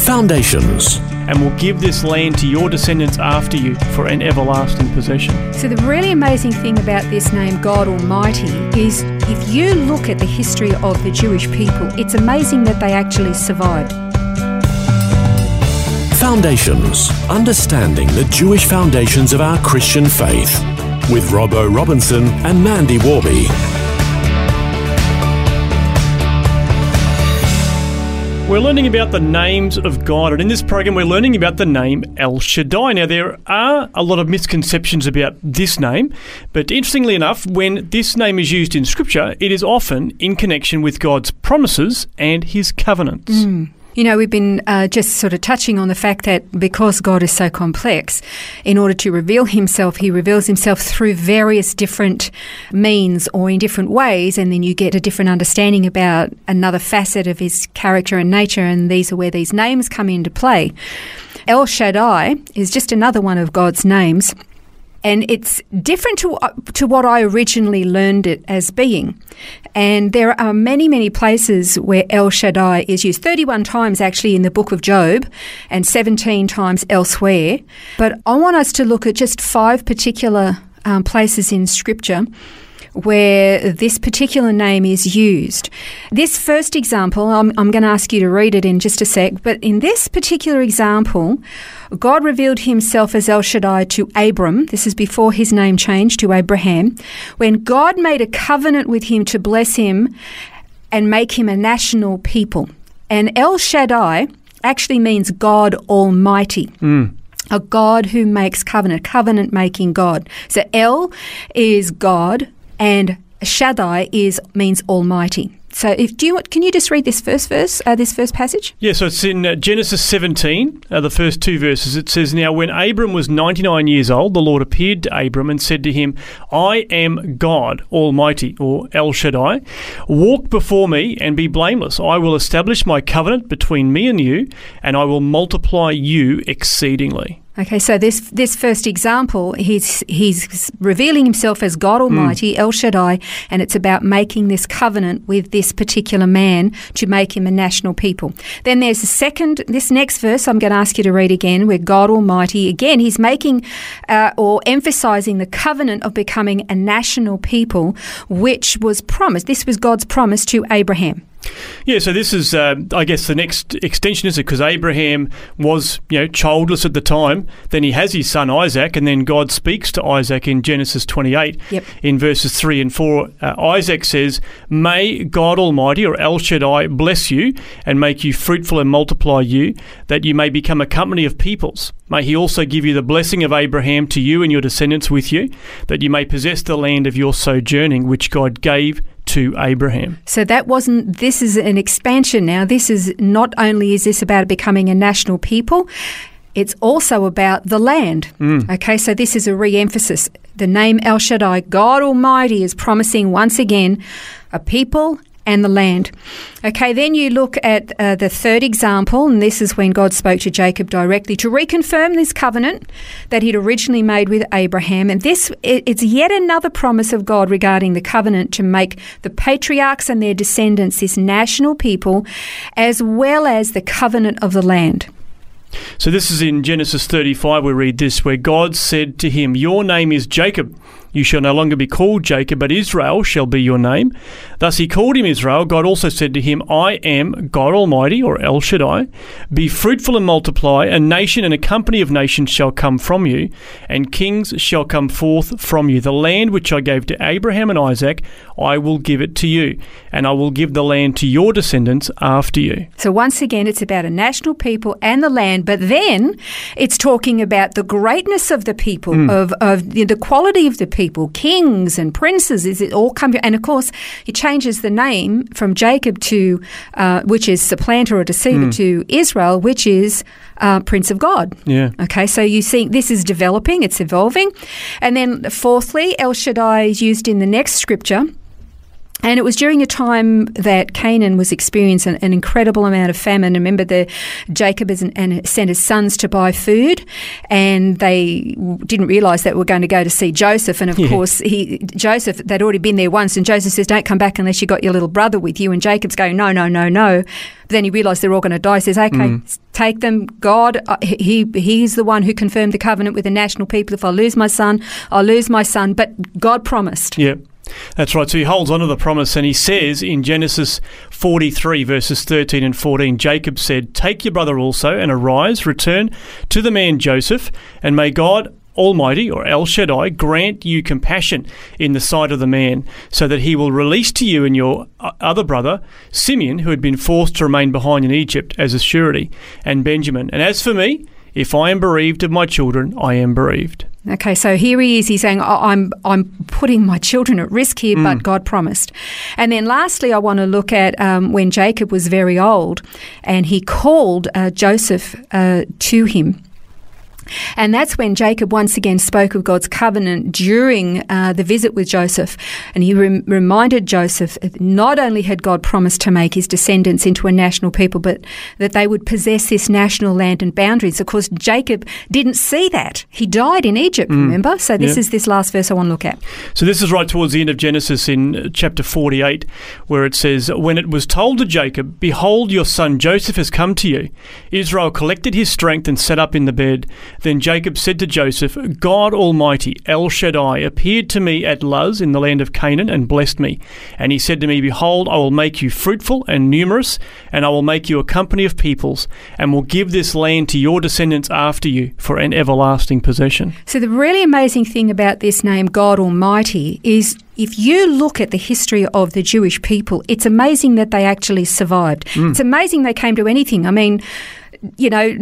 Foundations. and will give this land to your descendants after you for an everlasting possession. So, the really amazing thing about this name, God Almighty, is if you look at the history of the Jewish people, it's amazing that they actually survived. Foundations. Understanding the Jewish foundations of our Christian faith. With Robbo Robinson and Mandy Warby. We're learning about the names of God, and in this program, we're learning about the name El Shaddai. Now, there are a lot of misconceptions about this name, but interestingly enough, when this name is used in Scripture, it is often in connection with God's promises and His covenants. Hmm. You know, we've been uh, just sort of touching on the fact that because God is so complex, in order to reveal himself, he reveals himself through various different means or in different ways, and then you get a different understanding about another facet of his character and nature, and these are where these names come into play. El Shaddai is just another one of God's names. And it's different to, uh, to what I originally learned it as being. And there are many, many places where El Shaddai is used 31 times actually in the book of Job and 17 times elsewhere. But I want us to look at just five particular um, places in Scripture where this particular name is used. This first example, I'm, I'm going to ask you to read it in just a sec, but in this particular example, God revealed himself as El Shaddai to Abram. This is before his name changed to Abraham. When God made a covenant with him to bless him and make him a national people. And El Shaddai actually means God Almighty hmm. a God who makes covenant, covenant making God. So El is God and Shaddai is means Almighty. So if do you can you just read this first verse, uh, this first passage? Yeah, so it's in uh, Genesis 17, uh, the first two verses. It says, Now, when Abram was 99 years old, the Lord appeared to Abram and said to him, I am God Almighty, or El Shaddai. Walk before me and be blameless. I will establish my covenant between me and you, and I will multiply you exceedingly. Okay, so this this first example, he's he's revealing himself as God Almighty, El Shaddai, and it's about making this covenant with this particular man to make him a national people. Then there's the second, this next verse I'm going to ask you to read again, where God Almighty again he's making uh, or emphasizing the covenant of becoming a national people, which was promised. This was God's promise to Abraham. Yeah, so this is, uh, I guess, the next extension is it because Abraham was, you know, childless at the time. Then he has his son Isaac, and then God speaks to Isaac in Genesis 28 Yep. in verses 3 and 4. Uh, Isaac says, May God Almighty, or El Shaddai, bless you and make you fruitful and multiply you, that you may become a company of peoples. May he also give you the blessing of Abraham to you and your descendants with you, that you may possess the land of your sojourning, which God gave to Abraham. So that wasn't, this is an expansion now. This is not only is this about becoming a national people, it's also about the land. Mm. Okay, so this is a re emphasis. The name El Shaddai, God Almighty, is promising once again a people and the land. Okay, then you look at uh, the third example, and this is when God spoke to Jacob directly to reconfirm this covenant that he'd originally made with Abraham. And this, it's yet another promise of God regarding the covenant to make the patriarchs and their descendants this national people, as well as the covenant of the land. So this is in Genesis 35, we read this, where God said to him, Your name is Jacob. You shall no longer be called Jacob, but Israel shall be your name. Thus he called him Israel. God also said to him, I am God Almighty, or El Shaddai. Be fruitful and multiply. A nation and a company of nations shall come from you, and kings shall come forth from you. The land which I gave to Abraham and Isaac, I will give it to you, and I will give the land to your descendants after you. So once again, it's about a national people and the land, but then it's talking about the greatness of the people, hmm. of, of the, the quality of the people, people, kings and princes. Is it all come? And of course, he changes the name from Jacob to, uh, which is supplanter or deceiver, Hmm. to Israel, which is uh, Prince of God. Yeah. Okay, so you see this is developing, it's evolving. And then fourthly, El Shaddai is used in the next scripture. And it was during a time that Canaan was experiencing an incredible amount of famine. Remember, the Jacob is- and sent his sons to buy food, and they didn't realise that we're going to go to see Joseph. And of Yeah. course, he, Joseph they'd already been there once, and Joseph says, "Don't come back unless you got your little brother with you." And Jacob's going, "No, no, no, no." But then he realised they're all going to die. He says, "Okay, mm. s- take them. God, uh, he he's the one who confirmed the covenant with the national people. If I lose my son, I'll lose my son." But God promised. Yeah. That's right. So he holds on to the promise and he says in Genesis 43, verses 13 and 14, Jacob said, Take your brother also and arise, return to the man Joseph, and may God Almighty, or El Shaddai, grant you compassion in the sight of the man, so that he will release to you and your other brother, Simeon, who had been forced to remain behind in Egypt as a surety, and Benjamin. And as for me, if I am bereaved of my children, I am bereaved. Okay, so here he is. He's saying, "I- "I'm I'm putting my children at risk here, Mm. but God promised." And then, lastly, I want to look at um, when Jacob was very old, and he called uh, Joseph uh, to him. And that's when Jacob once again spoke of God's covenant during uh, the visit with Joseph. And he rem- reminded Joseph that not only had God promised to make his descendants into a national people, but that they would possess this national land and boundaries. Of course, Jacob didn't see that. He died in Egypt, remember? So this Yeah. is this last verse I want to look at. So this is right towards the end of Genesis in uh, chapter 48, where it says, When it was told to Jacob, Behold, your son Joseph has come to you, Israel collected his strength and sat up in the bed. Then Jacob said to Joseph, God Almighty, El Shaddai, appeared to me at Luz in the land of Canaan and blessed me. And he said to me, Behold, I will make you fruitful and numerous, and I will make you a company of peoples, and will give this land to your descendants after you for an everlasting possession. So, the really amazing thing about this name, God Almighty, is if you look at the history of the Jewish people, it's amazing that they actually survived. Mm. It's amazing they came to anything. I mean, you know,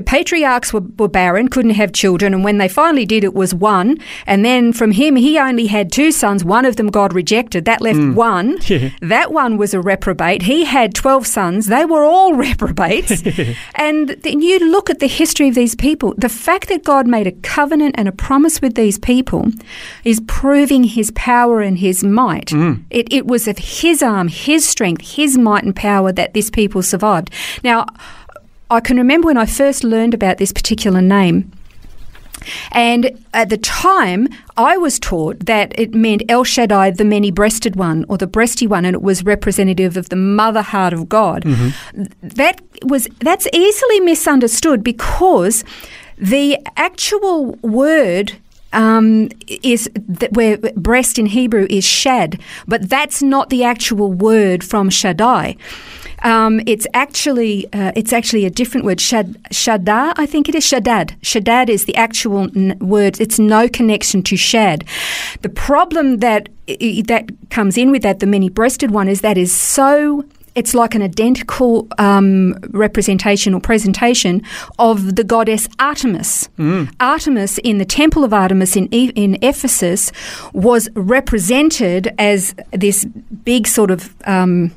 the patriarchs were, were barren, couldn't have children, and when they finally did, it was one. And then from him, he only had two sons. One of them God rejected. That left hmm. one. Yeah. That one was a reprobate. He had 12 sons. They were all reprobates. and then you look at the history of these people. The fact that God made a covenant and a promise with these people is proving his power and his might. Hmm. It, it was of his arm, his strength, his might and power that this people survived. Now, I can remember when I first learned about this particular name. And at the time, I was taught that it meant El Shaddai, the many breasted one, or the breasty one, and it was representative of the mother heart of God. Mm-hmm. That was that's easily misunderstood because the actual word um, is where breast in Hebrew is shad, but that's not the actual word from Shaddai. Um, it's actually uh, it's actually a different word. Shad, I think it is shaddad. Shaddad is the actual n- word. It's no connection to shad. The problem that that comes in with that, the many-breasted one, is that is so. It's like an identical um, representation or presentation of the goddess Artemis. Artemis in the temple of Artemis in E- in Ephesus was represented as this big sort of. Um,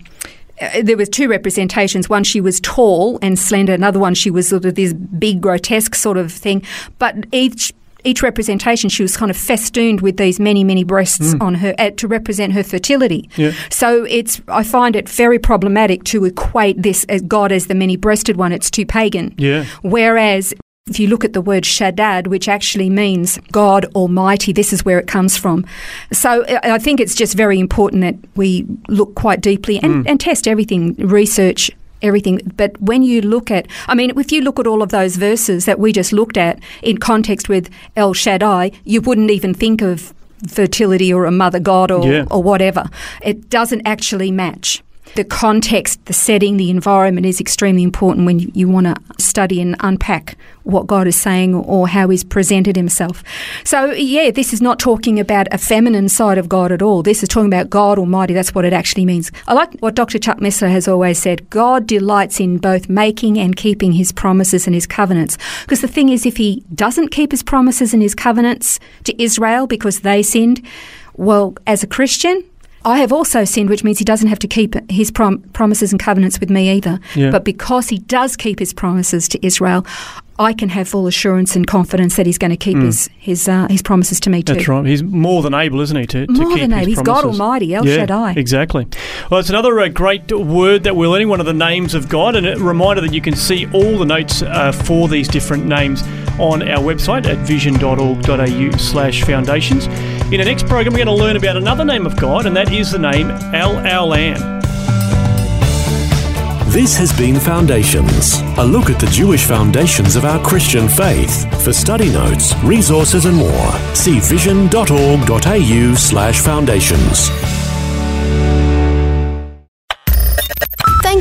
uh, there was two representations. One, she was tall and slender. Another one, she was sort of this big, grotesque sort of thing. But each each representation, she was kind of festooned with these many, many breasts mm. on her uh, to represent her fertility. Yeah. So it's I find it very problematic to equate this as God as the many-breasted one. It's too pagan. Yeah. Whereas if you look at the word Shaddad, which actually means God Almighty, this is where it comes from. So I I think it's just very important that we look quite deeply and, mm. and test everything, research everything. But when you look at, I mean, if you look at all of those verses that we just looked at in context with El Shaddai, you wouldn't even think of fertility or a mother god or, Yeah. or whatever. It doesn't actually match. The context, the setting, the environment is extremely important when you, you want to study and unpack what God is saying or how He's presented Himself. So, yeah, this is not talking about a feminine side of God at all. This is talking about God Almighty. That's what it actually means. I like what Dr. Chuck Missler has always said God delights in both making and keeping His promises and His covenants. Because the thing is, if He doesn't keep His promises and His covenants to Israel because they sinned, well, as a Christian, I have also sinned, which means he doesn't have to keep his prom- promises and covenants with me either. Yeah. But because he does keep his promises to Israel, I can have full assurance and confidence that he's going to keep his his uh, his promises to me too. That's right. He's more than able, isn't he, to, to More keep than able. He's God. Almighty, El yeah, Shaddai. Exactly. Well, it's another uh, great word that we're learning, one of the names of God, and a reminder that you can see all the notes uh, for these different names on our website at vision.org.au slash foundations. In the next program, we're going to learn about another name of God, and that is the name El. This has been Foundations, a look at the Jewish foundations of our Christian faith. For study notes, resources, and more, see vision.org.au slash foundations.